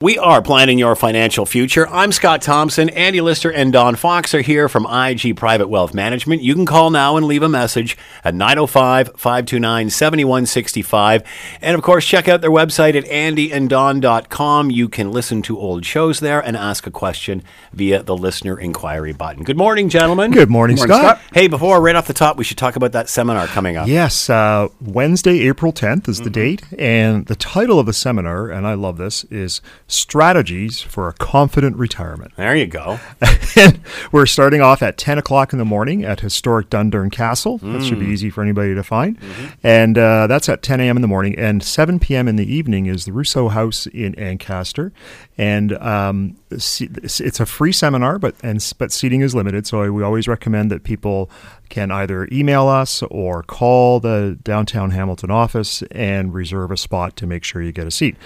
We are planning your financial future. I'm Scott Thompson. Andy Lister and Don Fox are here from IG Private Wealth Management. You can call now and leave a message at 905 529 7165. And of course, check out their website at andyanddon.com. You can listen to old shows there and ask a question via the listener inquiry button. Good morning, gentlemen. Good morning, Scott. Hey, before right off the top, we should talk about that seminar coming up. Yes, uh, Wednesday, April 10th is the date. And the title of the seminar, and I love this, is Strategies for a Confident Retirement. There you go. and we're starting off at 10 o'clock in the morning at historic Dundurn Castle. That should be easy for anybody to find. And uh, that's at 10 a.m. in the morning. And 7 p.m. in the evening is the Rousseau House in Ancaster. And um, it's a free seminar, but and but seating is limited. So we always recommend that people can either email us or call the downtown Hamilton office and reserve a spot to make sure you get a seat.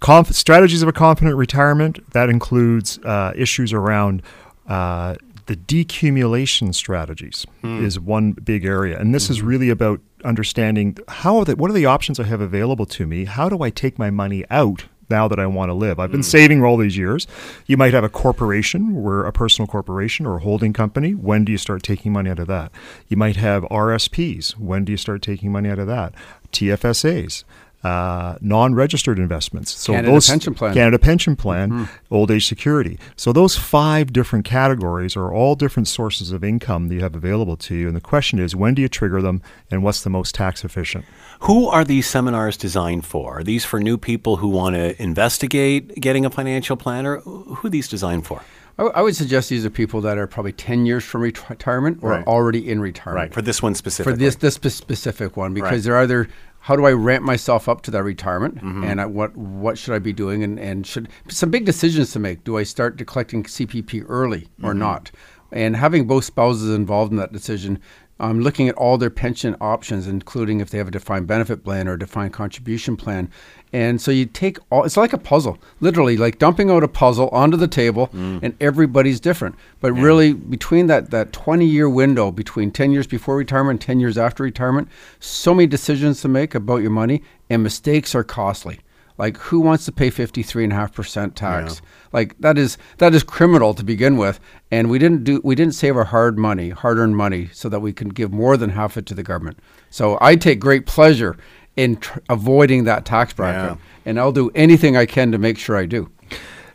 Conf- strategies of a confident retirement that includes uh, issues around uh, the decumulation strategies is one big area. And this is really about understanding how are the, what are the options i have available to me? How do i take my money out now that i want to live? I've been saving all these years. You might have a corporation or a personal corporation or a holding company. When do you start taking money out of that? You might have rsps when do you start taking money out of that? Tfsas uh, non-registered investments. So Canada those Pension Plan. Canada Pension Plan, old age security. So those five different categories are all different sources of income that you have available to you. And the question is, when do you trigger them, and what's the most tax efficient? Who are these seminars designed for? Are these for new people who want to investigate getting a financial planner? Who are these designed for? I, I would suggest these are people that are probably 10 years from retirement or Right. already in retirement. Right, For this one For this this specific one because Right. they're either how do I ramp myself up to that retirement Mm-hmm. and I, what what should I be doing and, and should some big decisions to make. Do I start to collecting CPP early or Mm-hmm. not? And having both spouses involved in that decision, I'm looking at all their pension options, including if they have a defined benefit plan or a defined contribution plan. And so you take all, it's like a puzzle, literally like dumping out a puzzle onto the table, Mm. and everybody's different. But really, between that, that 20 year window, between 10 years before retirement, 10 years after retirement, so many decisions to make about your money, and mistakes are costly. Like who wants to pay 53.5% tax? Like that is that is criminal to begin with. And we didn't do we didn't save our hard money, hard-earned money so that we can give more than half it to the government. So I take great pleasure in tr- avoiding that tax bracket. And I'll do anything I can to make sure I do.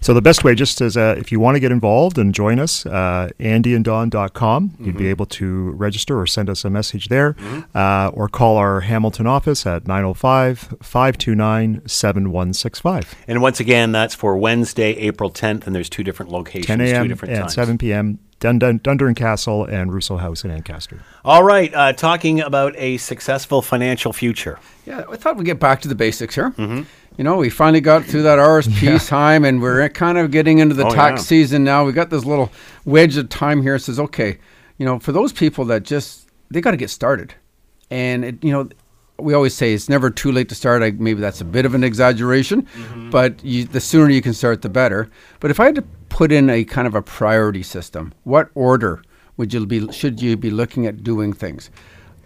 So the best way, just as uh, if you want to get involved and join us, uh, andyanddon.com, you'd be able to register or send us a message there, uh, or call our Hamilton office at 905-529-7165. and once again, that's for Wednesday, April 10th, and there's two different locations, 10 two a.m. different and times. 7 p.m. Dun- Dun- Dundurn Castle and Russell House in Ancaster. All right, uh, talking about a successful financial future. Yeah, I thought we'd get back to the basics here. Mm-hmm. You know, we finally got through that RSP time, and we're kind of getting into the Oh, tax yeah. season now. We got this little wedge of time here. It says, okay, you know, for those people that just they got to get started, and it, you know, we always say it's never too late to start. I, maybe that's a bit of an exaggeration, but you, the sooner you can start, the better. But if I had to put in a kind of a priority system, what order would you be? Should you be looking at doing things?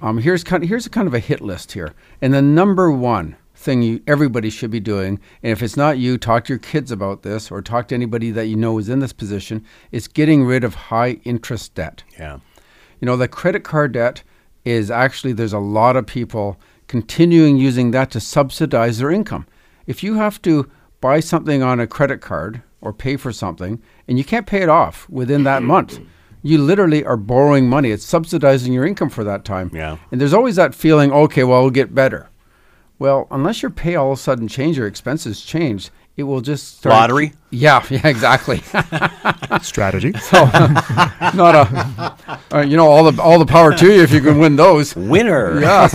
Um, here's kind of, here's a kind of a hit list here, and the number one thing you everybody should be doing, and if it's not you, talk to your kids about this, or talk to anybody that you know is in this position. Is getting rid of high interest debt. Yeah. You know, the credit card debt is actually there's a lot of people continuing using that to subsidize their income. If you have to buy something on a credit card or pay for something and you can't pay it off within that month, you literally are borrowing money. It's subsidizing your income for that time. Yeah. And there's always that feeling, okay, well, it'll get better. Well, unless your pay all of a sudden change, your expenses change, it will just start. Lottery? Yeah, yeah, exactly. Strategy. So, not a, uh, you know, all the all the power to you if you can win those. Winner. Yes.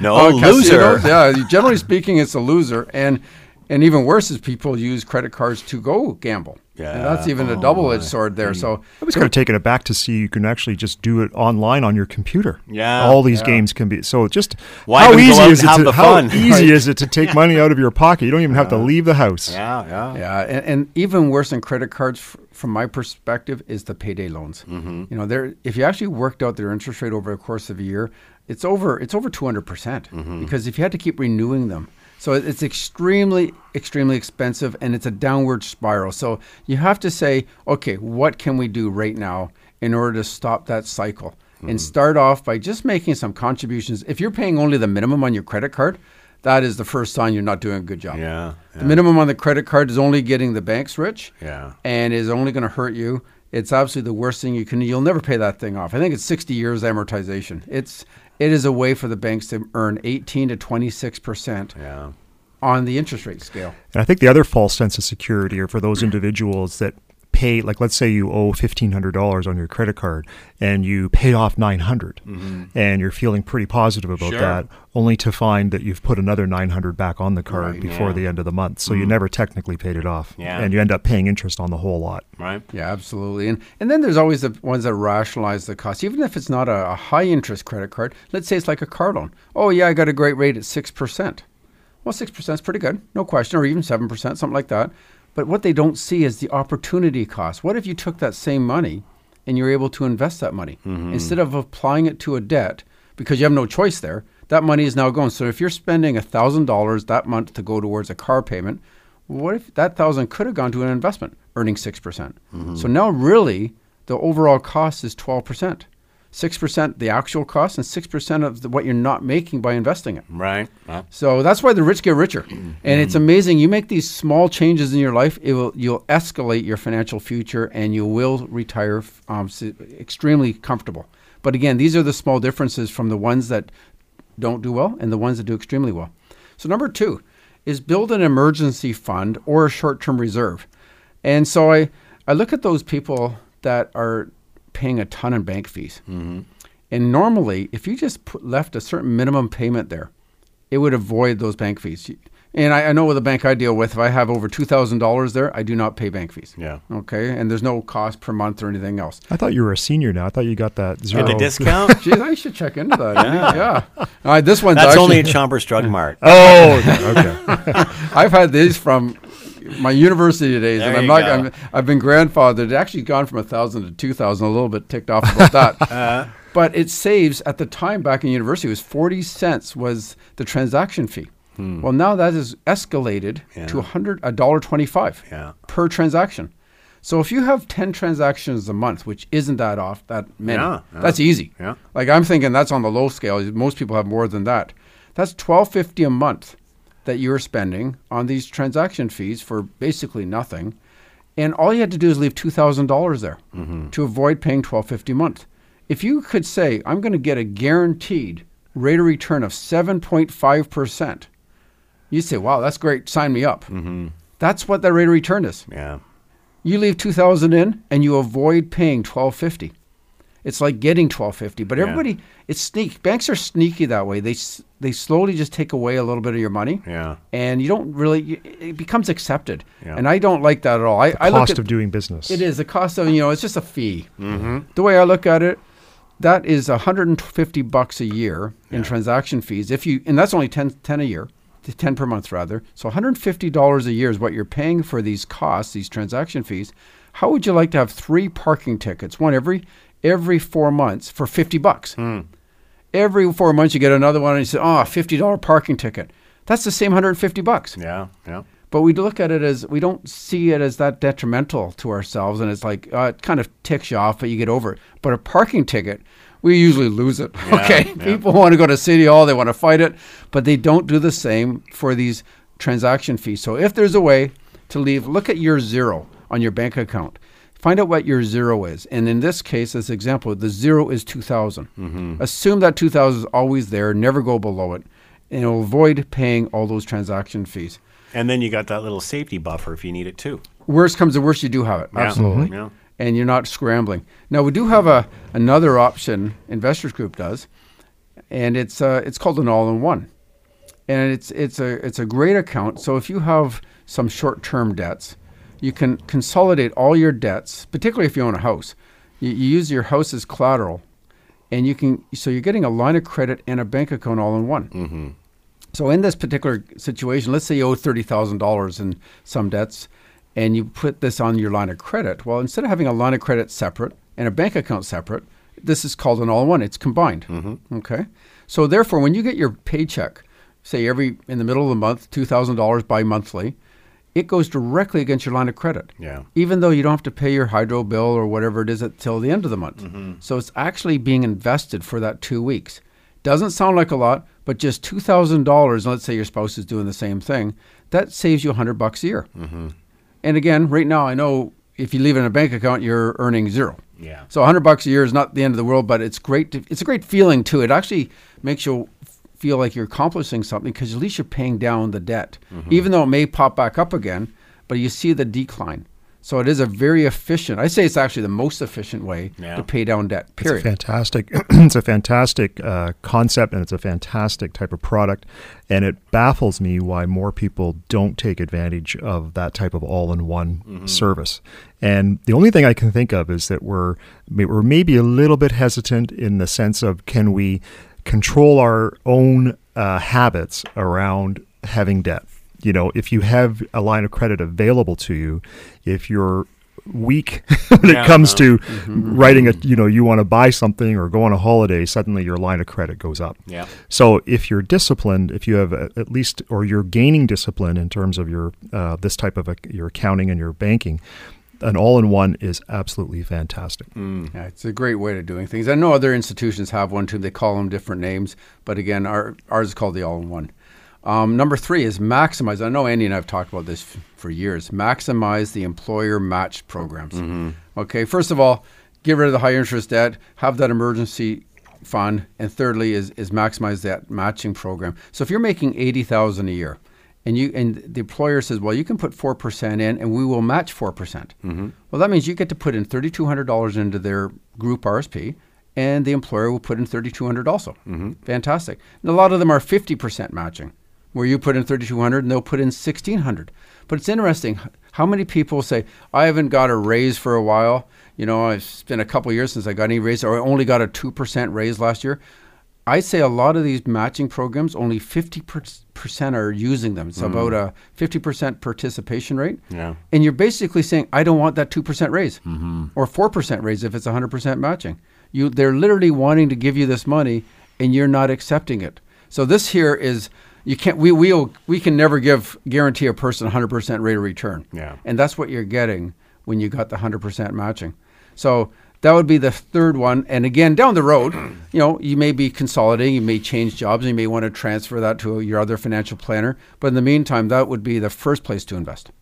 No, Oh, loser. casinos, yeah, generally speaking, it's a loser, and and even worse is people use credit cards to go gamble. Yeah. and that's even a double-edged sword there. So I was kind of taken aback to see you can actually just do it online on your computer. Yeah, all these games can be. So just Why how go easy out is and it? have To, the how fun? easy Right. is it to take money out of your pocket? You don't even have to leave the house. Yeah, yeah. Yeah, and, and even worse than credit cards, f- from my perspective, is the payday loans. Mm-hmm. You know, they're if you actually worked out their interest rate over the course of a year, it's over it's over two hundred percent. Because if you had to keep renewing them, So it's extremely, extremely expensive and it's a downward spiral. So you have to say, okay, what can we do right now in order to stop that cycle? And hmm. start off by just making some contributions. If you're paying only the minimum on your credit card, that is the first sign you're not doing a good job. Yeah, The minimum on the credit card is only getting the banks rich Yeah. and is only going to hurt you. It's absolutely the worst thing you can. You'll never pay that thing off. I think it's 60 years amortization. It's it is a way for the banks to earn 18 to 26 percent Yeah. on the interest rate scale. And I think the other false sense of security are for those individuals that pay, like let's say you owe fifteen hundred dollars on your credit card and you pay off nine and you're feeling pretty positive about Mm-hmm. Sure. that, only to find that you've put another nine hundred back on the card Right, before yeah. the end of the month. So you never technically paid it off, Yeah. and you end up paying interest on the whole lot. Right. Yeah, absolutely. And and then there's always the ones that rationalize the cost, even if it's not a, a high interest credit card. Let's say it's like a car loan. Oh yeah, I got a great rate at six percent. Well, six percent is pretty good, no question, or even seven percent, something like that. But what they don't see is the opportunity cost. What if you took that same money and you're able to invest that money mm-hmm. instead of applying it to a debt because you have no choice there? That money is now going. So if you're spending thousand dollars that month to go towards a car payment, what if that thousand could have gone to an investment, earning six percent? Mm-hmm. So now really the overall cost is twelve percent. Six percent the actual cost, and six percent of the, what you're not making by investing it. Right. So that's why the rich get richer, and it's amazing. You make these small changes in your life, it will you'll escalate your financial future, and you will retire um, extremely comfortable. But again, these are the small differences from the ones that don't do well and the ones that do extremely well. So number two is build an emergency fund or a short-term reserve. And so I I look at those people that are paying a ton in bank fees. Mm-hmm. And normally, if you just put, left a certain minimum payment there, it would avoid those bank fees. And I, I know with the bank I deal with, if I have over two thousand dollars there, I do not pay bank fees. Yeah. Okay, and there's no cost per month or anything else. I thought you were a senior now. I thought you got that zero. Get the discount. Geez, I should check into that. yeah. All right, this one's That's actually, only at Shoppers Drug Mart. Oh, okay. I've had these from my university days, There and I'm not. I'm, I've been grandfathered. Actually gone from a thousand to two thousand. A little bit ticked off about that. Uh-huh. but it saves at the time back in university it was forty cents was the transaction fee. Well, now that is escalated Hmm. Yeah. to a hundred a dollar twenty five Yeah. per transaction. So if you have ten transactions a month, which isn't that off that many, Yeah, that's easy. Yeah. Like I'm thinking that's on the low scale. Most people have more than that. That's twelve fifty a month that you're spending on these transaction fees for basically nothing. And all you had to do is leave two thousand dollars there mm-hmm. to avoid paying twelve fifty a month. If you could say, I'm going to get a guaranteed rate of return of seven point five percent, you say, Wow, that's great. Sign me up. Mm-hmm. That's what that rate of return is. Yeah. You leave two thousand in, and you avoid paying twelve fifty. It's like getting twelve fifty, but Yeah. everybody it's sneak. Banks are sneaky that way. they they slowly just take away a little bit of your money, Yeah. and you don't really it becomes accepted, Yeah. and I don't like that at all. I, I look Cost at of doing business. it is the cost of you know it's just a fee. Mm-hmm. The way I look at it, that is 150 bucks a year in transaction fees. If you and that's only 10, 10 a year, 10 per month rather. So 150 dollars a year is what you're paying for these costs, these transaction fees. How would you like to have three parking tickets, one every every four months for 50 bucks? Every four months you get another one, and you say, "Oh, 50 dollar parking ticket." That's the same 150 bucks. Yeah. Yeah. But we look at it as we don't see it as that detrimental to ourselves, and it's like uh, it kind of ticks you off, but you get over it. But a parking ticket, we usually lose it. okay, yeah. people want to go to City Hall, they want to fight it, but they don't do the same for these transaction fees. So if there's a way to leave, look at your zero on your bank account. Find out what your zero is, and in this case, as example, the zero is two Assume that two thousand is always there, never go below it, and it'll avoid paying all those transaction fees. And then you got that little safety buffer if you need it too. Worst comes to worst, you do have it. Yeah. Absolutely. Mhm. Yeah. And you're not scrambling. Now we do have a another option Investors Group does, and it's uh, it's called an all-in-one, and it's it's a it's a great account. So if you have some short-term debts, you can consolidate all your debts, particularly if you own a house. You, you use your house as collateral, and you can so you're getting a line of credit and a bank account all in one. Mm-hmm. So in this particular situation, let's say you owe thirty thousand dollars in some debts, and you put this on your line of credit. Well, instead of having a line of credit separate and a bank account separate, this is called an all-in-one. It's combined. Okay. So therefore, when you get your paycheck, say every in the middle of the month, two thousand dollars bi monthly, it goes directly against your line of credit. Yeah. Even though you don't have to pay your hydro bill or whatever it is until the end of the month. Mm-hmm. So it's actually being invested for that two weeks. Doesn't sound like a lot, but just two thousand dollars. Let's say your spouse is doing the same thing. That saves you a hundred bucks a year. Mm-hmm. And again, right now, I know if you leave it in a bank account, you're earning zero. Yeah. So 100 bucks a year is not the end of the world, but it's great. To, it's a great feeling too. It actually makes you feel like you're accomplishing something because at least you're paying down the debt, Mm-hmm. even though it may pop back up again. But you see the decline. So it is a very efficient. I say it's actually the most efficient way Yeah. to pay down debt. It's a Period. fantastic, it's a fantastic uh, concept, and it's a fantastic type of product. And it baffles me why more people don't take advantage of that type of all-in-one service. And the only thing I can think of is that we're we're maybe a little bit hesitant in the sense of can we control our own uh, habits around having debt. You know, if you have a line of credit available to you, if you're weak when Yeah, it comes no. to writing a you know you want to buy something or go on a holiday suddenly your line of credit goes up Yeah. so if you're disciplined if you have a, at least or you're gaining discipline in terms of your uh, this type of a, your accounting and your banking an all-in-one is absolutely fantastic Yeah, it's a great way of doing things. I know other institutions have one too. They call them different names, but again, our, ours is called the all-in-one. Um, number three is maximize. I know Andy and I have talked about this f- for years. Maximize the employer match programs. Okay, first of all, get rid of the high interest debt, have that emergency fund, and thirdly is is maximize that matching program. So if you're making eighty thousand a year, and you and the employer says, well, you can put four percent in, and we will match four percent. Mm-hmm. Well, that means you get to put in thirty two hundred dollars into their group RSP, and the employer will put in thirty two hundred also. Mm-hmm. Fantastic. And a lot of them are fifty percent matching, where you put in thirty two hundred and they'll put in sixteen hundred. But it's interesting how many people say, I haven't got a raise for a while. You know, it's been a couple years since I got any raise, or I only got a two percent raise last year. I say a lot of these matching programs, only 50% are using them. It's hmm. about a 50% participation rate. Yeah. And you're basically saying, I don't want that 2% raise mm-hmm. or 4% raise if it's 100% matching. You, they're literally wanting to give you this money and you're not accepting it. So this here is, you can't, we, we, we can never give, guarantee a person 100% rate of return. Yeah. And that's what you're getting when you got the 100% matching. So that would be the third one. And again, down the road, you know, you may be consolidating, you may change jobs, and you may want to transfer that to your other financial planner. But in the meantime, that would be the first place to invest.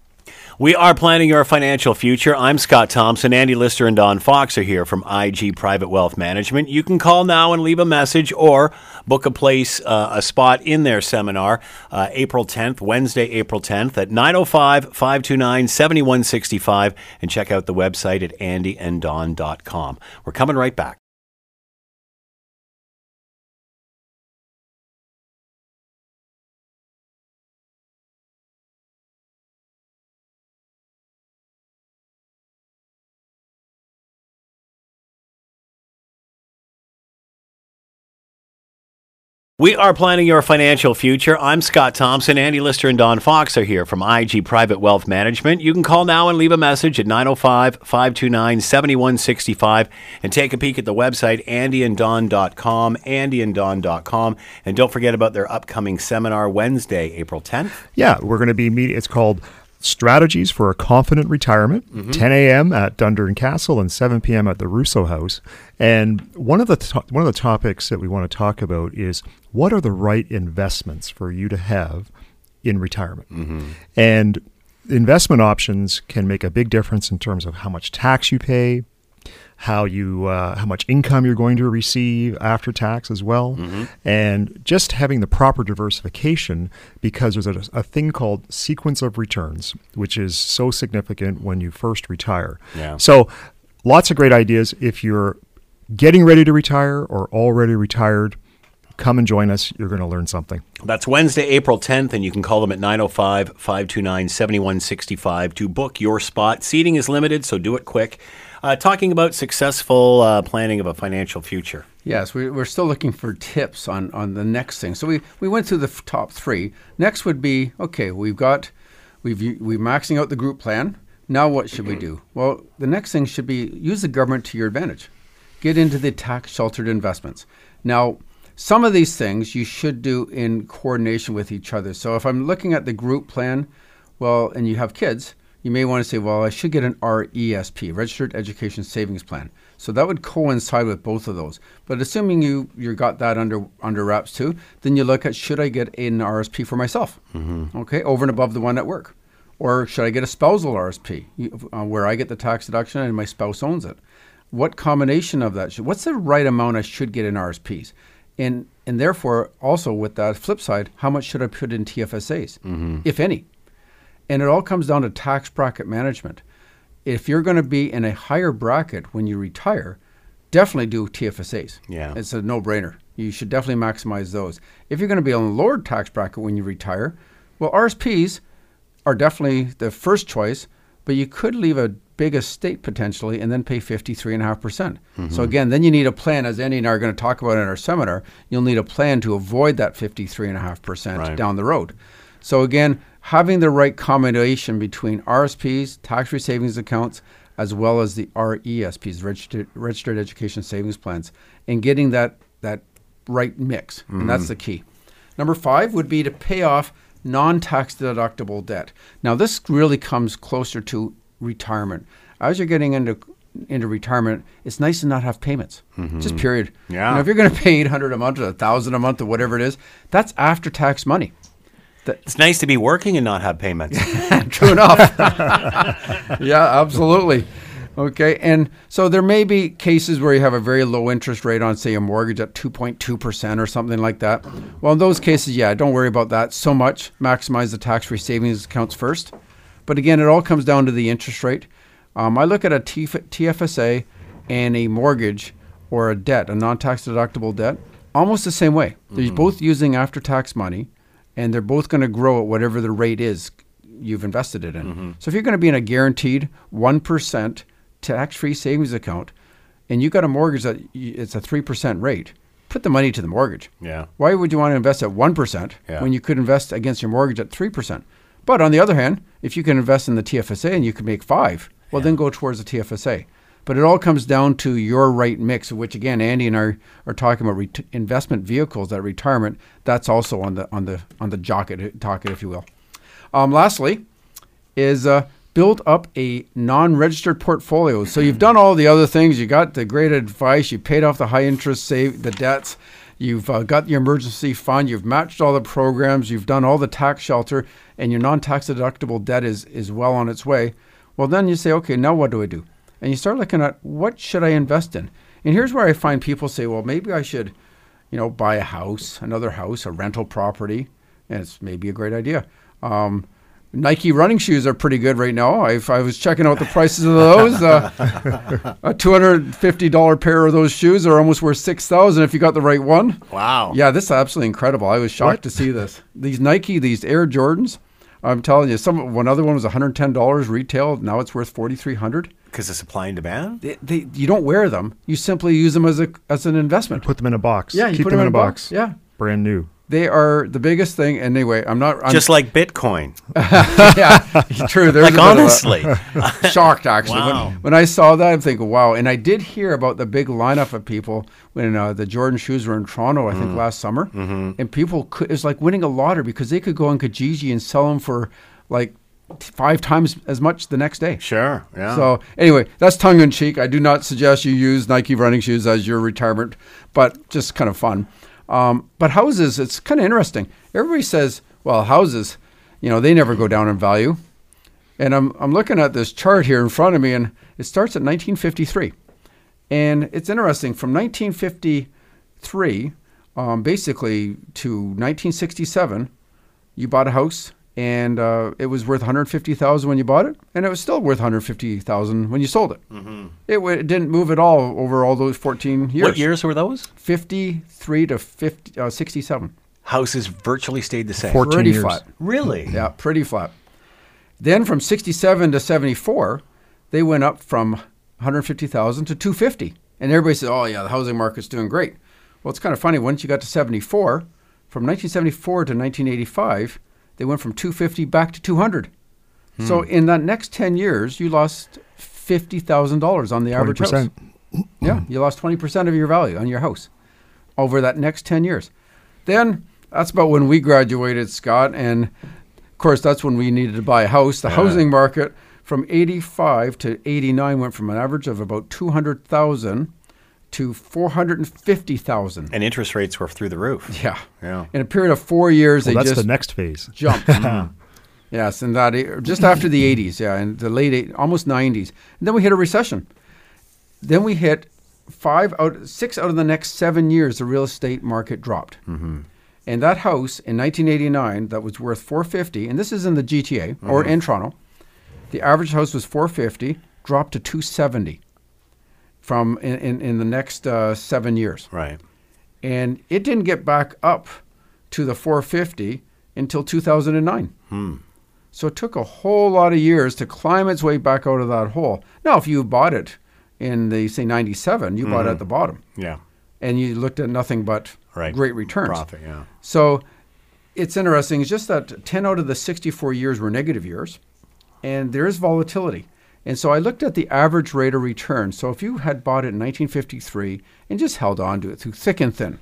We are planning your financial future. I'm Scott Thompson. Andy Lister and Don Fox are here from IG Private Wealth Management. You can call now and leave a message or book a place, uh, a spot in their seminar, uh, April 10th, Wednesday, April 10th at 905 529 7165. And check out the website at andyanddon.com. We're coming right back. We are planning your financial future. I'm Scott Thompson. Andy Lister and Don Fox are here from IG Private Wealth Management. You can call now and leave a message at 905 529 7165 and take a peek at the website andyanddon.com, andyanddon.com. And don't forget about their upcoming seminar Wednesday, April 10th. yeah we're going to be meeting it's called strategies for a confident retirement mm-hmm. 10 a.m at dundurn castle and 7 p.m at the Rousseau house. And one of the to- one of the topics that we want to talk about is what are the right investments for you to have in retirement? Mm-hmm. And investment options can make a big difference in terms of how much tax you pay how you uh, how much income you're going to receive after tax as well, and just having the proper diversification because there's a, a thing called sequence of returns, which is so significant when you first retire. Yeah. So, lots of great ideas if you're getting ready to retire or already retired. Come and join us. You're going to learn something. That's Wednesday, April 10th, and you can call them at 905 529 7165 to book your spot. Seating is limited, so do it quick. Uh, talking about successful uh, planning of a financial future. Yes, we, we're still looking for tips on, on the next thing. So we, we went through the f- top three. Next would be okay. We've got we've we're maxing out the group plan. Now what should we do? Well, the next thing should be use the government to your advantage. Get into the tax sheltered investments. Now, some of these things you should do in coordination with each other. So if I'm looking at the group plan, well, and you have kids, you may want to say, well, I should get an RESP, Registered Education Savings Plan. So that would coincide with both of those. But assuming you you got that under under wraps too, then you look at should I get an RSP for myself? Mm-hmm. Okay, over and above the one at work, or should I get a spousal RSP uh, where I get the tax deduction and my spouse owns it? What combination of that? Should, what's the right amount I should get in RSPs? And and therefore also with that flip side, how much should I put in TFSAs, mm-hmm. if any? And it all comes down to tax bracket management if you're going to be in a higher bracket when you retire, definitely do TFSAs. Yeah. It's a no brainer. You should definitely maximize those. If you're going to be on a lower tax bracket when you retire, well, RSPs are definitely the first choice, but you could leave a big estate potentially and then pay 53.5%. percent mm hmm So, again, then you need a plan, as Andy and I are going to talk about in our seminar. You'll need a plan to avoid that 53.5% right. down the road. So, again, having the right combination between RSPs, tax-free savings accounts, as well as the RESPs, registered, registered education savings plans, and getting that that right mix, mm-hmm. and that's the key. Number five would be to pay off non-tax deductible debt. Now, this really comes closer to retirement. As you're getting into into retirement, it's nice to not have payments. Mm-hmm. Just period. Yeah. You know, if you're going to pay 800 a month or 1000 a month or whatever it is, that's after tax money it's nice to be working and not have payments. True enough. yeah, absolutely. Okay, and so there may be cases where you have a very low interest rate on, say, a mortgage at 2.2% or something like that. Well, in those cases, yeah, don't worry about that so much. Maximize the tax free savings accounts first. But again, it all comes down to the interest rate. Um, I look at a TFSA and a mortgage or a debt, a non tax deductible debt, almost the same way. Mm-hmm. They're both using after tax money and they're both going to grow at whatever the rate is you've invested it in. Mm-hmm. So if you're going to be in a guaranteed 1% tax-free savings account and you've got a mortgage that it's a 3% rate, put the money to the mortgage. Yeah. Why would you want to invest at 1% yeah. when you could invest against your mortgage at 3%? But on the other hand, if you can invest in the TFSA and you can make 5, well yeah. then go towards the TFSA. But it all comes down to your right mix, which again, Andy and I are, are talking about ret- investment vehicles at retirement. That's also on the on the on the docket, docket if you will. Um, lastly, is uh, build up a non-registered portfolio. So you've done all the other things. You got the great advice. You paid off the high interest save the debts. You've uh, got your emergency fund. You've matched all the programs. You've done all the tax shelter, and your non-tax deductible debt is is well on its way. Well, then you say, okay, now what do I do? And you start looking at what should I invest in. And here's where I find people say, well, maybe I should, you know, buy a house, another house, a rental property, and it's maybe a great idea. Um, Nike running shoes are pretty good right now. I, I was checking out the prices of those. Uh, a two hundred fifty dollar pair of those shoes are almost worth six thousand if you got the right one. Wow! Yeah, this is absolutely incredible. I was shocked what? to see this. These Nike, these Air Jordans. I'm telling you, some one other one was one hundred ten dollars retail. Now it's worth forty three hundred because of supply and demand. They, they, you don't wear them. You simply use them as a as an investment. You put them in a box. Yeah, you keep them, them in a box. box. Yeah, brand new. They are the biggest thing. And anyway, I'm not I'm, just like Bitcoin. yeah, true. There's like honestly, shocked actually wow. when, when I saw that. I'm thinking, wow. And I did hear about the big lineup of people when uh, the Jordan shoes were in Toronto. I think mm. last summer, mm-hmm. and people could, it was like winning a lottery because they could go on Kijiji and sell them for like five times as much the next day. Sure. Yeah. So anyway, that's tongue in cheek. I do not suggest you use Nike running shoes as your retirement, but just kind of fun. Um, but houses, it's kind of interesting. Everybody says, well, houses, you know, they never go down in value. And I'm I'm looking at this chart here in front of me, and it starts at 1953, and it's interesting from 1953, um, basically to 1967, you bought a house and uh, it was worth 150,000 when you bought it, and it was still worth 150,000 when you sold it. Mm-hmm. It, w- it, didn't move at all over all those 14 years. What years were those? 53 to 50, uh, 67. Houses virtually stayed the same. 14 pretty years. flat. Really? Yeah, pretty flat. Then from 67 to 74, they went up from 150,000 to 250. And everybody says, "Oh yeah, the housing market's doing great." Well, it's kind of funny. Once you got to 74, from 1974 to 1985 they went from 250 back to 200. Hmm. So in that next 10 years, you lost $50,000 on the average 20%. house. yeah, you lost 20% of your value on your house. over that next 10 years. Then that's about when we graduated, Scott. And of course, that's when we needed to buy a house. The housing market from 85 to 89 went from an average of about 200,000 to 450,000. And interest rates were through the roof. Yeah. Yeah. In a period of four years, Well, they that's just the next phase. jumped. Yes, and that just after the 80s, yeah, in the late eight, almost 90s. And then we hit a recession. Then we hit five out, six out of the next seven years, the real estate market dropped. Mm-hmm. And that house in 1989 that was worth 450, and this is in the GTA or in Toronto, the average house was 450, dropped to 270 from in, in, in the next uh, seven years Right. and it didn't get back up to the 450 until 2009. Hmm. So it took a whole lot of years to climb its way back out of that hole. Now, if you bought it in the say 97, you bought it at the bottom, Yeah. and you looked at nothing but Right. great returns. Profit. Yeah. So it's interesting. It's just that 10 out of the 64 years were negative years, and there is volatility. And so I looked at the average rate of return. So if you had bought it in 1953 and just held on to it through thick and thin,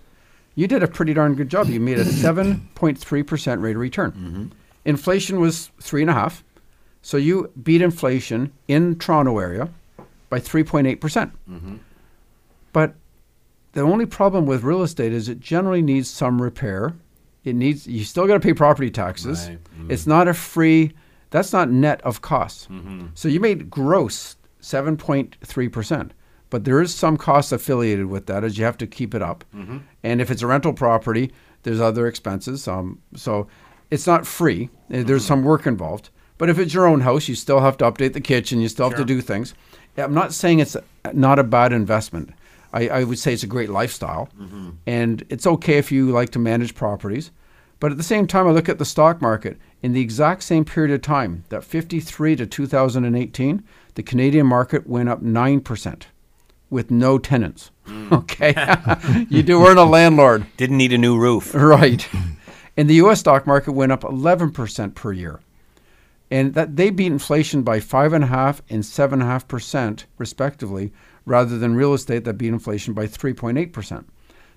you did a pretty darn good job. You made a 7.3% rate of return. Mm-hmm. Inflation was three and a half. So you beat inflation in Toronto area by 3.8%. percent mm-hmm. But the only problem with real estate is it generally needs some repair. It needs you still got to pay property taxes. Right. Mm-hmm. It's not a free. That's not net of costs. So you made gross seven point three percent, but there is some cost affiliated with that as you have to keep it up. And if it's a rental property, there's other expenses. Um, so it's not free. Uh, There's some work involved. But if it's your own house, you still have to update the kitchen. You still have to do things. I'm not saying it's not a bad investment. I, I would say it's a great lifestyle, and it's okay if you like to manage properties. But at the same time, I look at the stock market. In the exact same period of time, that 53 to 2018, the Canadian market went up 9% with no tenants. Hmm. Okay. you do earn a landlord. Didn't need a new roof. Right. And the US stock market went up 11% per year. And that they beat inflation by 5.5 and 7.5% respectively, rather than real estate that beat inflation by 3.8%.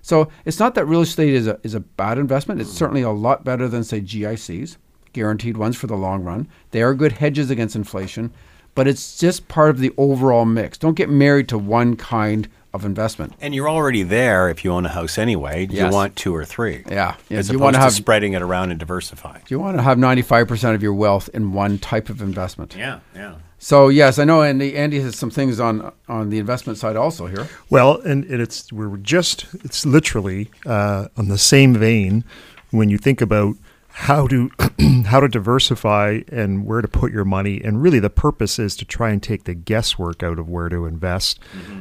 So it's not that real estate is a, is a bad investment. It's mm-hmm. certainly a lot better than, say, GICs, guaranteed ones for the long run. They are good hedges against inflation, but it's just part of the overall mix. Don't get married to one kind of investment. And you're already there if you own a house anyway. You want two or three. Yeah. Yeah, As you opposed wanna to have- spreading it around and diversifying. You want to have 95% of your wealth in one type of investment. Yeah, yeah. So yes, I know Andy. Andy has some things on on the investment side also here. Well, and, and it's we're just it's literally uh, on the same vein when you think about how to how to diversify and where to put your money, and really the purpose is to try and take the guesswork out of where to invest.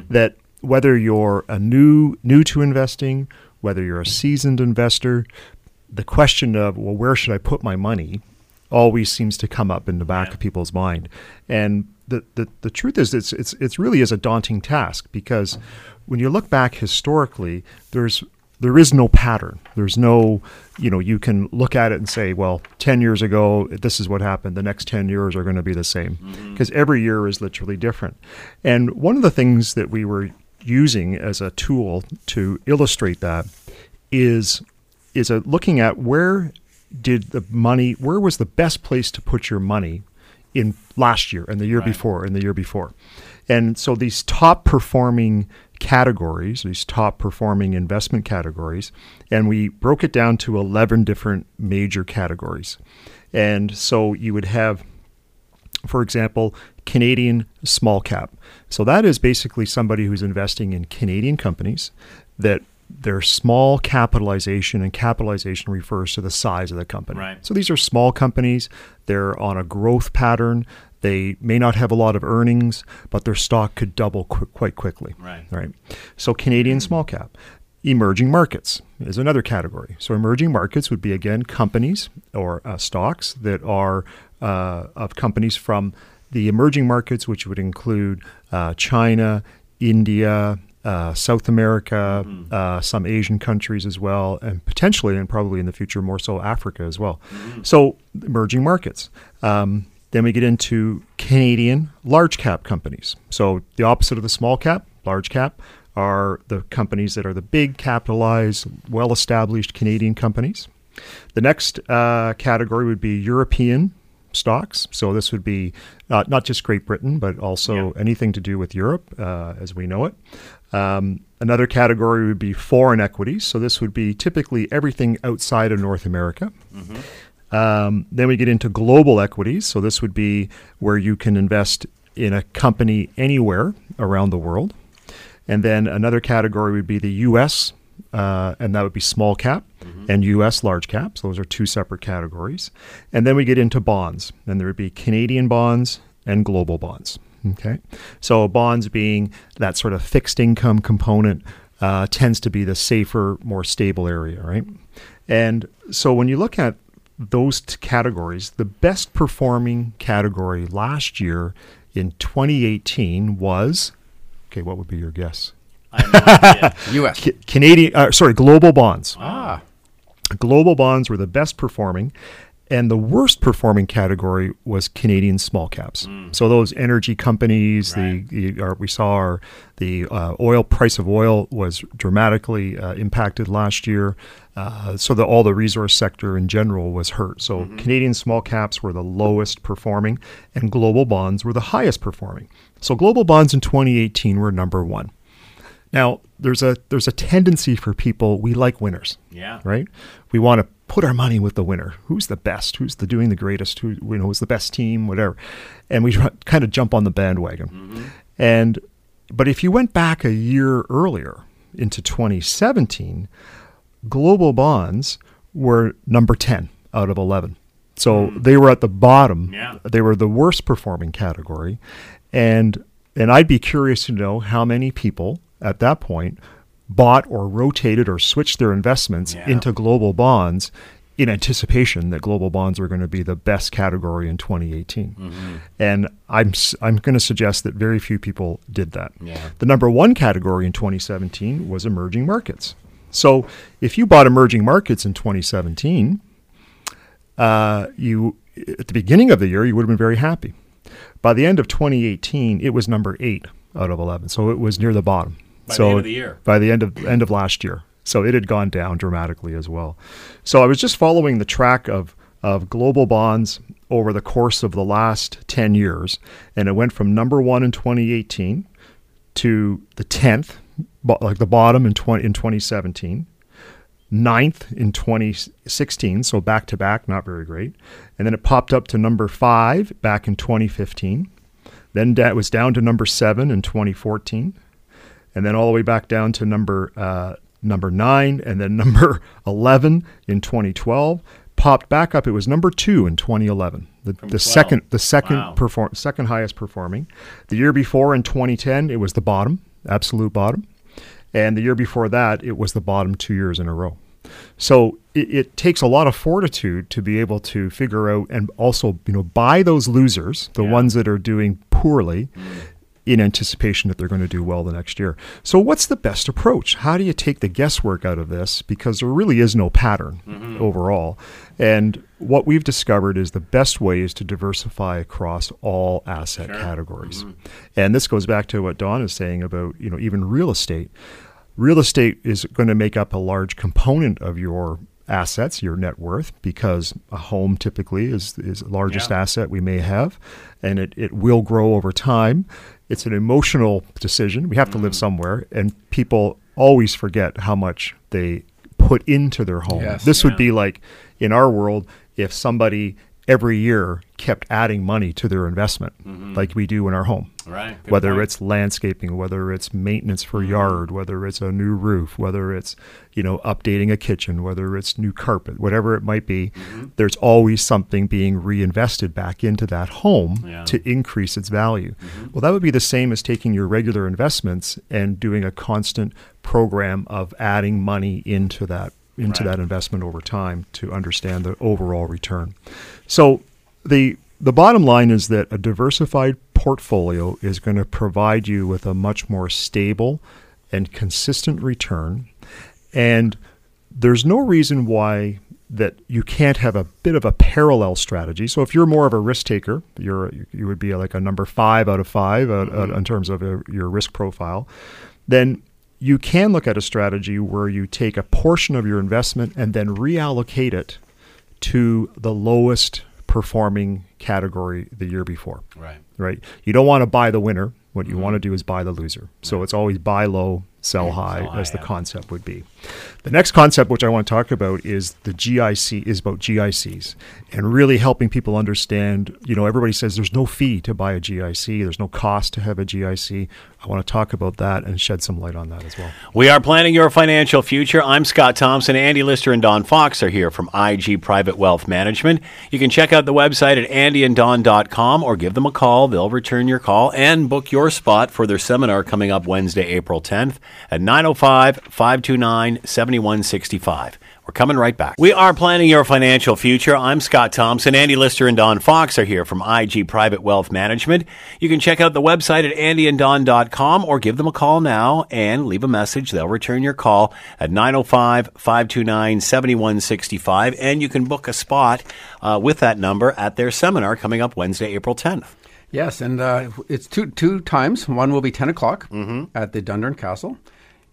That whether you're a new new to investing, whether you're a seasoned investor, the question of well, where should I put my money? Always seems to come up in the back of people's mind. And the, the, the truth is it's it's it's really is a daunting task because when you look back historically, there's there is no pattern. There's no, you know, you can look at it and say, well, 10 years ago, this is what happened. The next 10 years are going to be the same mm-hmm. because every year is literally different. And one of the things that we were using as a tool to illustrate that is is a looking at where did the money where was the best place to put your money in last year and the year before and the year before? And so these top performing categories these top performing investment categories and we broke it down to 11 different major categories. And so you would have for example, Canadian small cap. So that is basically somebody who's investing in Canadian companies that their small capitalization and capitalization refers to the size of the company. Right. So these are small companies, they're on a growth pattern. They may not have a lot of earnings, but their stock could double qu- quite quickly. Right. Right. So Canadian small cap. Emerging markets is another category. So emerging markets would be again companies or uh, stocks that are uh, of companies from the emerging markets, which would include uh, China, India, uh, South America, uh, some Asian countries as well, and potentially and probably in the future more so Africa as well. So emerging markets. Um, then we get into Canadian large cap companies. So the opposite of the small cap, large cap, are the companies that are the big, capitalized, well established Canadian companies. The next uh, category would be European stocks. So this would be uh, not just Great Britain, but also Yeah. anything to do with Europe uh, as we know it. Um, another category would be foreign equities. So this would be typically everything outside of North America. Um, then we get into global equities. So this would be where you can invest in a company anywhere around the world. And then another category would be the U.S., uh, and that would be small cap and U.S. large caps. Those are two separate categories. And then we get into bonds, and there would be Canadian bonds and global bonds. Okay, so bonds being that sort of fixed income component uh, tends to be the safer, more stable area, right? And so when you look at those t- categories, the best performing category last year in 2018 was okay. What would be your guess? I have no idea. U.S. Ca- Canadian, uh, sorry, global bonds. Ah, Global bonds were the best performing, and the worst performing category was Canadian small caps. So those energy companies, Right. the, the our, we saw our the uh, oil price of oil was dramatically uh, impacted last year. Uh, so that all the resource sector in general was hurt. So Canadian small caps were the lowest performing, and global bonds were the highest performing. So global bonds in 2018 were number one. Now there's a there's a tendency for people we like winners yeah. right? We want to put our money with the winner. Who's the best? Who's the doing the greatest? Who you know who's the best team? Whatever, and we kind of jump on the bandwagon. Mm-hmm. And but if you went back a year earlier into 2017, global bonds were number 10 out of 11. So hmm. they were at the bottom. Yeah. They were the worst performing category. And and I'd be curious to know how many people at that point bought or rotated or switched their investments Yeah. into global bonds in anticipation that global bonds were going to be the best category in 2018. Mm-hmm. And I'm I'm going to suggest that very few people did that. Yeah. The number one category in 2017 was emerging markets. So if you bought emerging markets in 2017, uh, you at the beginning of the year you would have been very happy. By the end of 2018, it was number eight out of 11, so it was near the bottom. By the so end of the year. By the end of end of last year, so it had gone down dramatically as well. So I was just following the track of of global bonds over the course of the last 10 years, and it went from number one in 2018 to the 10th, like the bottom in 20, in 2017, ninth in 2016, so back to back, not very great. And then it popped up to number five back in 2015. Then it was down to number seven in 2014, and then all the way back down to number uh, number nine, and then number 11 in 2012. Popped back up. It was number two in 2011. The, the second the second Wow. perform second highest performing. The year before in 2010, it was the bottom, absolute bottom. And the year before that, it was the bottom two years in a row. So it, it takes a lot of fortitude to be able to figure out and also, you know, buy those losers, the Yeah. ones that are doing poorly, in anticipation that they're going to do well the next year. So what's the best approach? How do you take the guesswork out of this? Because there really is no pattern mm-hmm. overall. And what we've discovered is the best way is to diversify across all asset Sure. categories. Mm-hmm. And this goes back to what Don is saying about, you know, even real estate. Real estate is going to make up a large component of your assets, your net worth, because a home typically is is the largest Yeah. asset we may have, and it, it will grow over time. It's an emotional decision. We have to live mm. somewhere, and people always forget how much they put into their home. Yes. this Yeah. would be like in our world if somebody every year kept adding money to their investment, like we do in our home Right. Good whether point. it's landscaping, whether it's maintenance for Mm-hmm. yard, whether it's a new roof, whether it's you know updating a kitchen, whether it's new carpet, whatever it might be, Mm-hmm. there's always something being reinvested back into that home Yeah. Mm-hmm. to increase its value. Well, that would be the same as taking your regular investments and doing a constant program of adding money into that into Right. that investment over time to understand the overall return. So the the bottom line is that a diversified portfolio is going to provide you with a much more stable and consistent return and there's no reason why that you can't have a bit of a parallel strategy. So if you're more of a risk taker, you're you would be like a number 5 out of 5 out, out in terms of uh your risk profile, then you can look at a strategy where you take a portion of your investment and then reallocate it to the lowest performing category the year before. Right. Right. You don't want to buy the winner. What you mm-hmm. want to do is buy the loser. So it's always buy low, sell high, sell high, as the yeah. concept would be. The next concept, which I want to talk about, is the GIC, is about GICs and really helping people understand. You know, everybody says there's no fee to buy a GIC, there's no cost to have a GIC. I want to talk about that and shed some light on that as well. We are planning your financial future. I'm Scott Thompson. Andy Lister and Don Fox are here from IG Private Wealth Management. You can check out the website at andyanddon.com or give them a call. They'll return your call and book your spot for their seminar coming up Wednesday, April 10th at 905 529 7165. We're coming right back. We are planning your financial future. I'm Scott Thompson. Andy Lister and Don Fox are here from IG Private Wealth Management. You can check out the website at andyanddon.com or give them a call now and leave a message. They'll return your call at 905 529 7165. And you can book a spot uh, with that number at their seminar coming up Wednesday, April 10th. Yes, and uh, it's two two times. One will be ten o'clock at the Dundurn Castle,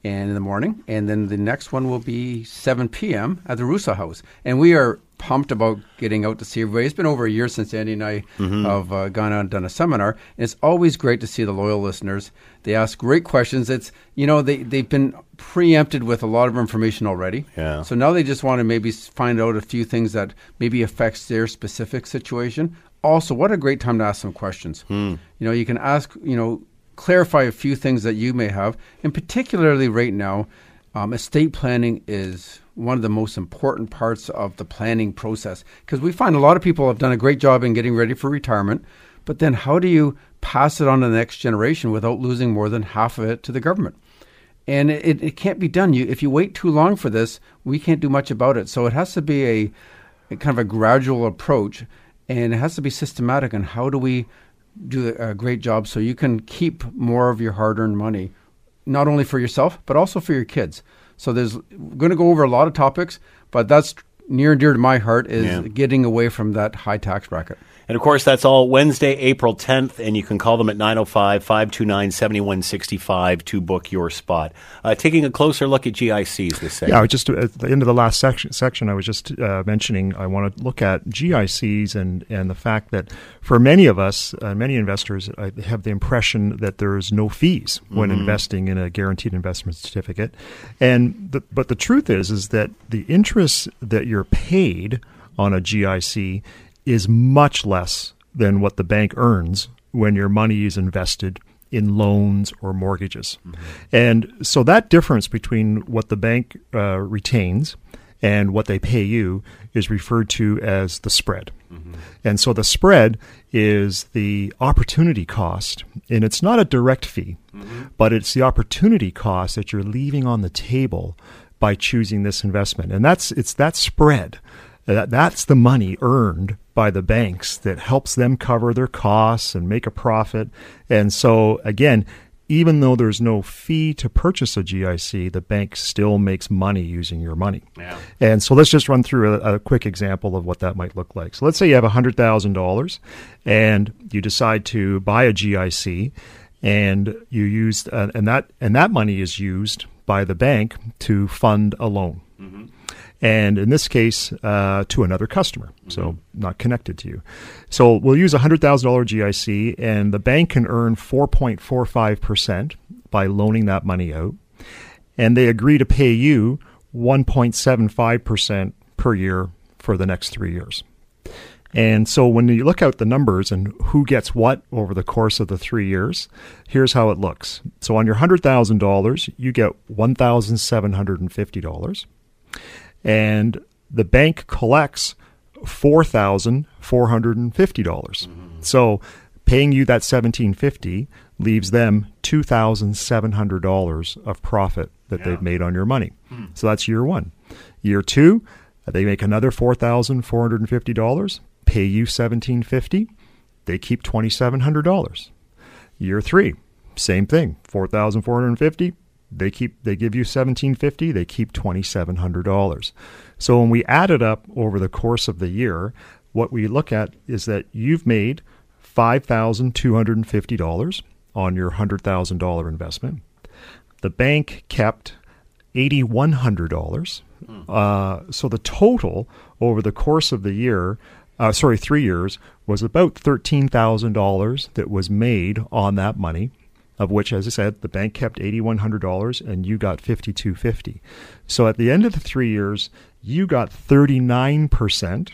and in the morning, and then the next one will be seven p.m. at the Rousseau House. And we are pumped about getting out to see everybody. It's been over a year since Andy and I have uh, gone out and done a seminar. And it's always great to see the loyal listeners. They ask great questions. It's you know they they've been preempted with a lot of information already. Yeah. So now they just want to maybe find out a few things that maybe affects their specific situation. Also, what a great time to ask some questions. You know, you can ask, you know, clarify a few things that you may have, and particularly right now, um, estate planning is one of the most important parts of the planning process because we find a lot of people have done a great job in getting ready for retirement, but then how do you pass it on to the next generation without losing more than half of it to the government? and it, it can't be done. You if you wait too long for this, we can't do much about it. So it has to be a, a kind of a gradual approach, and it has to be systematic. And how do we do a great job so you can keep more of your hard-earned money, not only for yourself but also for your kids. So there's going to go over a lot of topics, but that's near and dear to my heart is Yeah. getting away from that high tax bracket. And of course, that's all Wednesday, April 10th, and you can call them at 905 529 7165 to book your spot. Uh, taking a closer look at GICs this segment. Yeah, just at the end of the last section. Section, I was just uh, mentioning. I want to look at GICs and and the fact that for many of us, uh, many investors, have the impression that there is no fees when investing in a guaranteed investment certificate, and the, but the truth is is that the interest that you're paid on a GIC is much less than what the bank earns when your money is invested in loans or mortgages. Mm-hmm. And so that difference between what the bank uh, retains and what they pay you is referred to as the spread. Mm-hmm. And so the spread is the opportunity cost, and it's not a direct fee, mm-hmm. but it's the opportunity cost that you're leaving on the table by choosing this investment. And that's it's that spread. That, that's the money earned by the banks that helps them cover their costs and make a profit. And so, again, even though there's no fee to purchase a GIC, the bank still makes money using your money. Yeah. And so let's just run through a, a quick example of what that might look like. So let's say you have $100,000 and you decide to buy a GIC and you use uh, and that and that money is used by the bank to fund a loan and in this case uh, to another customer. So not connected to you. So we'll use a $100000 gic and the bank can earn 4.45% by loaning that money out. And they agree to pay you 1.75% per year for the next three years. And so when you look out the numbers and who gets what over the course of the three years, here's how it looks. So on your $100,000, you get $1,750. And the bank collects 4,450. dollars So paying you that 1750 leaves them $2,700 of profit that they've made on your money. Hmm. So that's year one. Year two, they make another $4,450, pay you 1,750, they keep $2,700. Year three, same thing, 4450 they keep they give you 1750 they keep $2700 so when we add it up over the course of the year what we look at is that you've made $5250 on your $100000 investment The bank kept $8,100. Uh, so the total over the course of the year, uh, sorry, three years, was about $13,000 that was made on that money. Of which, as I said, the bank kept eighty-one hundred dollars, and you got fifty-two fifty. So at the end of the three years, you got thirty-nine percent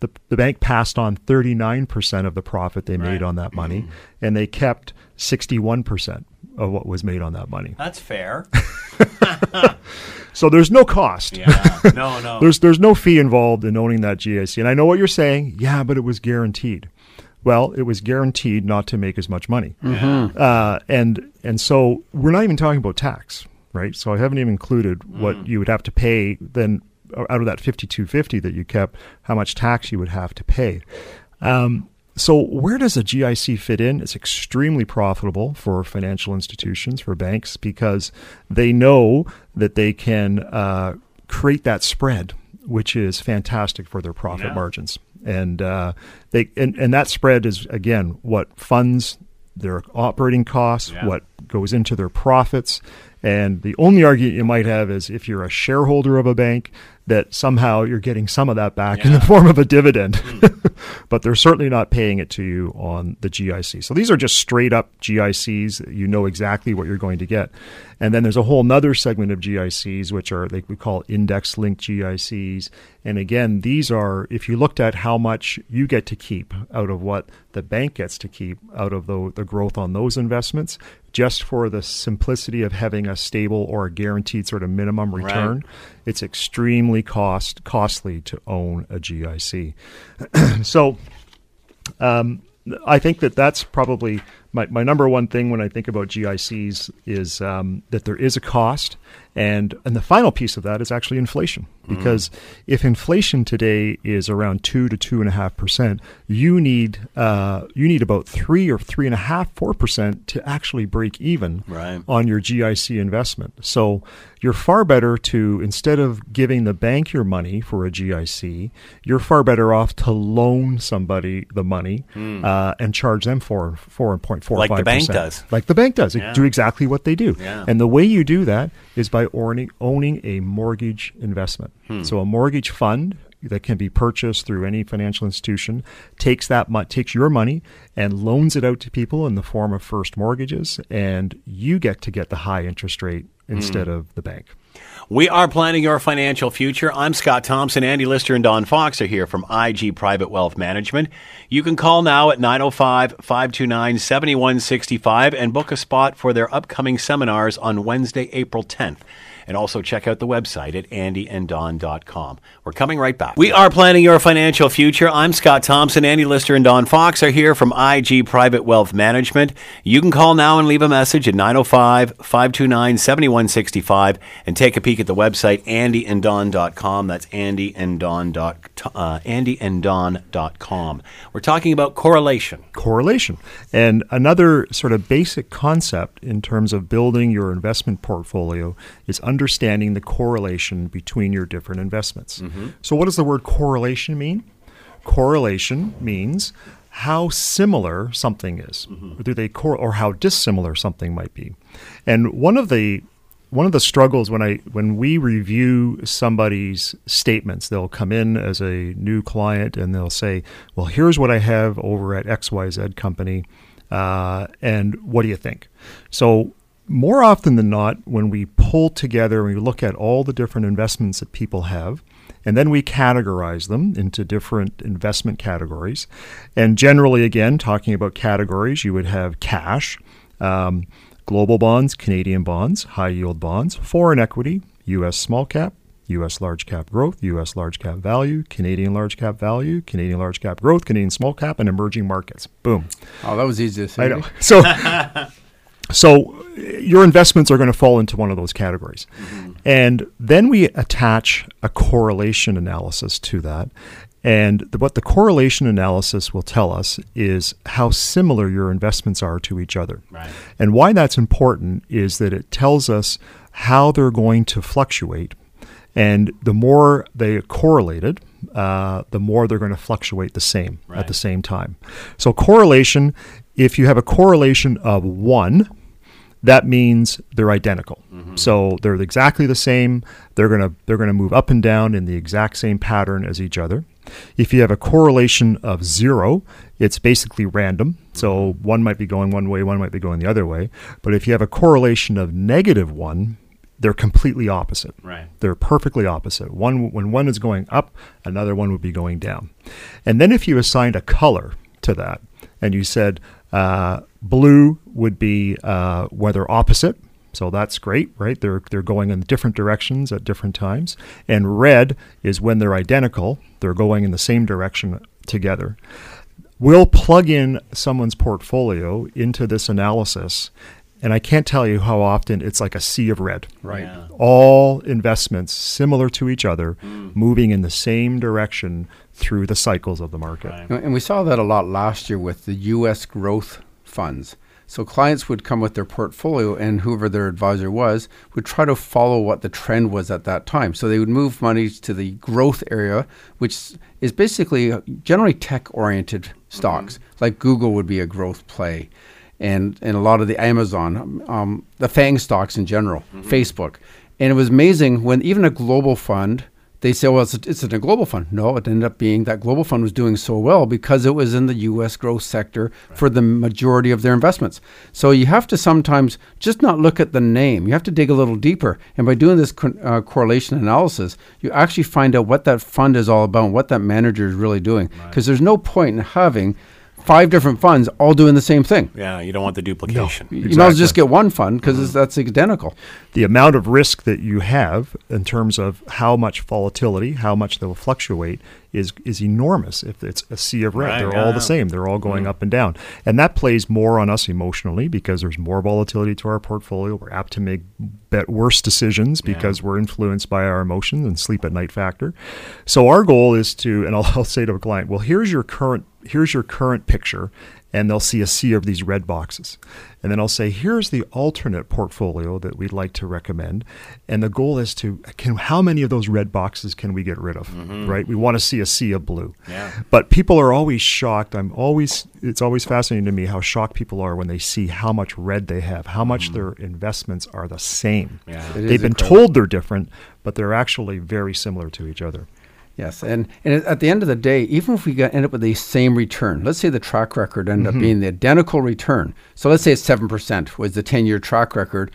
the, the bank passed on 39% of the profit they made Right. on that mm-hmm. money, and they kept 61% of what was made on that money. That's fair. So there's no cost. Yeah. No, no. There's there's no fee involved in owning that GIC. And I know what you're saying. Yeah, but it was guaranteed. Well, it was guaranteed not to make as much money. Uh, and and so we're not even talking about tax, right? So I haven't even included what you would have to pay then uh, out of that 5250 that you kept, how much tax you would have to pay. Um, so where does a GIC fit in? It's extremely profitable for financial institutions, for banks, because they know that they can uh, create that spread, which is fantastic for their profit Yeah. margins. And uh, they and, and that spread is again what funds their operating costs, Yeah. what goes into their profits. And the only argument you might have is if you're a shareholder of a bank, that somehow you're getting some of that back in the form of a dividend. Hmm. but they're certainly not paying it to you on the GIC. So these are just straight up GICs. You know exactly what you're going to get. And then there's a whole nother segment of GICs, which are like we call index linked GICs. And again, these are, if you looked at how much you get to keep out of what the bank gets to keep out of the, the growth on those investments, just for the simplicity of having a stable or a guaranteed sort of minimum Right. return, it's extremely cost costly to own a GIC. so um, I think that that's probably my, my number one thing when I think about GICs is um, that there is a cost, and and the final piece of that is actually inflation. Because if inflation today is around two to two and a half percent, you need uh, you need about three or three and a half four percent to actually break even Right. on your GIC investment. So you're far better to instead of giving the bank your money for a GIC, you're far better off to loan somebody the money uh, and charge them for four point four. Like the bank does. like the bank does. Yeah. Do exactly what they do. Yeah. And the way you do that is by owning, owning a mortgage investment. Hmm. So a mortgage fund that can be purchased through any financial institution takes that takes your money and loans it out to people in the form of first mortgages, and you get to get the high interest rate Hmm. instead of the bank. We are planning your financial future. I'm Scott Thompson. Andy Lister and Don Fox are here from IG Private Wealth Management. You can call now at 905 529 7165 and book a spot for their upcoming seminars on Wednesday, April 10th. And also check out the website at andyanddon.com. We're coming right back. We are planning your financial future. I'm Scott Thompson. Andy Lister and Don Fox are here from IG Private Wealth Management. You can call now and leave a message at 905 529 7165 and take a peek at the website andyanddon.com. That's andyanddon.com. Uh, andyanddon.com. We're talking about correlation. correlation. And another sort of basic concept in terms of building your investment portfolio is understanding the correlation between your different investments. So, what does the word correlation mean? Correlation means how similar something is, do they cor- or how dissimilar something might be. And one of the one of the struggles when I when we review somebody's statements, they'll come in as a new client and they'll say, "Well, here's what I have over at XYZ company, uh, and what do you think?" So more often than not, when we pull together and we look at all the different investments that people have, and then we categorize them into different investment categories, and generally, again, talking about categories, you would have cash. Um, global bonds, Canadian bonds, high yield bonds, foreign equity, U.S. small cap, U.S. large cap growth, U.S. large cap value, Canadian large cap value, Canadian large cap growth, Canadian small cap, and emerging markets. Boom. Oh, that was easy to say. I know. So, so your investments are going to fall into one of those categories, and then we attach a correlation analysis to that. And the, what the correlation analysis will tell us is how similar your investments are to each other. Right. And why that's important is that it tells us how they're going to fluctuate. And the more they are correlated, uh, the more they're going to fluctuate the same Right. at the same time. So, correlation, if you have a correlation of one, that means they're identical. Mm-hmm. So they're exactly the same. They're gonna they're gonna move up and down in the exact same pattern as each other. If you have a correlation of zero, it's basically random. Mm-hmm. So one might be going one way, one might be going the other way. But if you have a correlation of negative one, they're completely opposite. Right. They're perfectly opposite. One when one is going up, another one would be going down. And then if you assigned a color to that, and you said uh, blue would be uh, where they're opposite, so that's great, right? They're they're going in different directions at different times. And red is when they're identical. They're going in the same direction together. We'll plug in someone's portfolio into this analysis, and I can't tell you how often it's like a sea of red. Right. Yeah. All investments similar to each other, moving in the same direction through the cycles of the market. Right. And we saw that a lot last year with the U.S. growth funds. So clients would come with their portfolio, and whoever their advisor was would try to follow what the trend was at that time. So they would move money to the growth area, which is basically uh, generally tech-oriented stocks. Like Google would be a growth play, and and a lot of the Amazon, um, the Fang stocks in general, Facebook. And it was amazing when even a global fund they say, well, it's, a, it's in a global fund. No, it ended up being that global fund was doing so well because it was in the U.S. growth sector for the majority of their investments. So you have to sometimes just not look at the name. You have to dig a little deeper. And by doing this co- uh, correlation analysis, you actually find out what that fund is all about and what that manager is really doing. Because there's no point in having five different funds all doing the same thing. Yeah, you don't want the duplication. You might as well just get one fund because mm-hmm. that's identical. the amount of risk that you have in terms of how much volatility, how much they will fluctuate, is is enormous. If it's a sea of red, Right, they're yeah, all the same. They're all going mm-hmm. up and down, and that plays more on us emotionally because there's more volatility to our portfolio. We're apt to make bet worse decisions because we're influenced by our emotions and sleep at night factor. So our goal is to, and I'll, I'll say to a client, well, here's your current here's your current picture and they'll see a sea of these red boxes. And then I'll say, here's the alternate portfolio that we'd like to recommend. And the goal is to can how many of those red boxes can we get rid of? Mm-hmm. Right? We want to see a sea of blue. Yeah. But people are always shocked. I'm always it's always fascinating to me how shocked people are when they see how much red they have, how much mm-hmm. their investments are the same. Yeah. It is They've been incredible. told they're different, but they're actually very similar to each other. Yes, and, and at the end of the day, even if we got, end up with the same return, let's say the track record ended up mm-hmm. being the identical return. So let's say it's seven percent was the ten-year track record.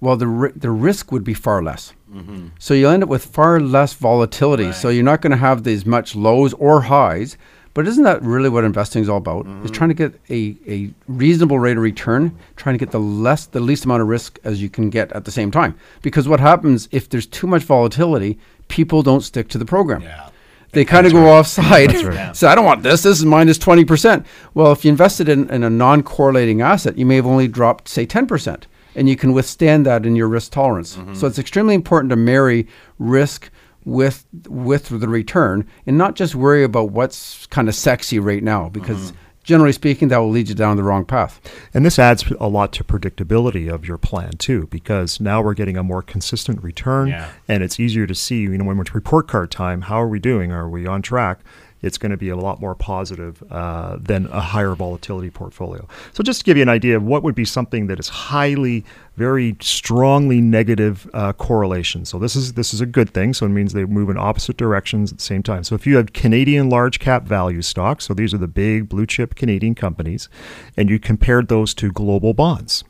Well, the ri- the risk would be far less. Mm-hmm. So you'll end up with far less volatility. So you're not going to have these much lows or highs. But isn't that really what investing is all about? Is mm-hmm. trying to get a, a reasonable rate of return, trying to get the less the least amount of risk as you can get at the same time. Because what happens if there's too much volatility, people don't stick to the program Yeah. they kind of go offside. right. so I don't want this. This is minus minus twenty percent. Well, if you invested in, in a non-correlating asset, you may have only dropped say ten percent, and you can withstand that in your risk tolerance. So it's extremely important to marry risk with with the return, and not just worry about what's kind of sexy right now, because generally speaking, that will lead you down the wrong path. And this adds a lot to predictability of your plan too, because now we're getting a more consistent return, Yeah. and it's easier to see. You know, when it's report card time, how are we doing? Are we on track? It's going to be a lot more positive uh, than a higher volatility portfolio. So, just to give you an idea of what would be something that is highly, very strongly negative uh, correlation. So this is this is a good thing. So it means they move in opposite directions at the same time. So if you have Canadian large cap value stocks, so these are the big blue chip Canadian companies, and you compared those to global bonds,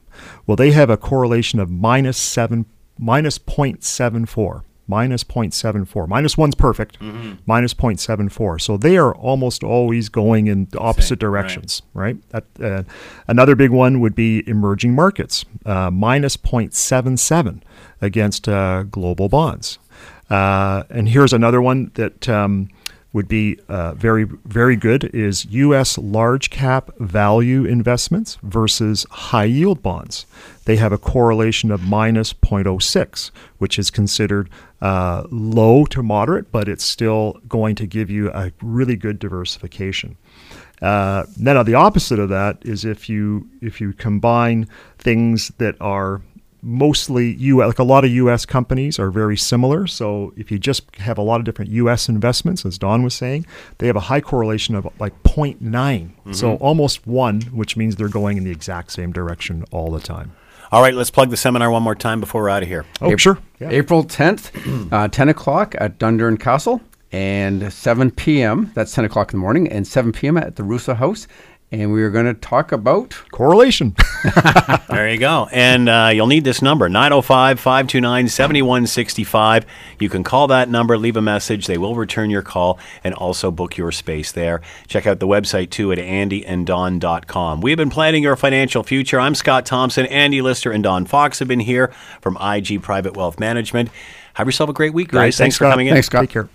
well, they have a correlation of minus seven, minus 0.74. Minus 0.74. Minus one's perfect. Minus 0.74. So they are almost always going in the opposite Same, right. directions, right? That, uh, another big one would be emerging markets, uh, minus 0.77 against uh, global bonds. Uh, and here's another one that um, would be uh, very, very good is U.S. large cap value investments versus high yield bonds. They have a correlation of minus 0.06, which is considered uh, low to moderate, but it's still going to give you a really good diversification. Uh, on the opposite of that is if you if you combine things that are mostly U. Like a lot of U.S. companies are very similar. So if you just have a lot of different U.S. investments, as Don was saying, they have a high correlation of like 0.9, so almost one, which means they're going in the exact same direction all the time. All right, let's plug the seminar one more time before we're out of here. Oh, sure. Yeah. April 10th, uh, 10 o'clock at Dundurn Castle, and 7 p.m. That's 10 o'clock in the morning, and 7 p.m. at the Rousseau House. And we are going to talk about Correlation. There you go. And uh, you'll need this number 905 529 7165. You can call that number, leave a message. They will return your call and also book your space there. Check out the website too at andyanddon.com. We've been planning your financial future. I'm Scott Thompson. Andy Lister and Don Fox have been here from IG Private Wealth Management. Have yourself a great week, guys. Thanks, for Scott. coming in. Thanks, Scott. Take care.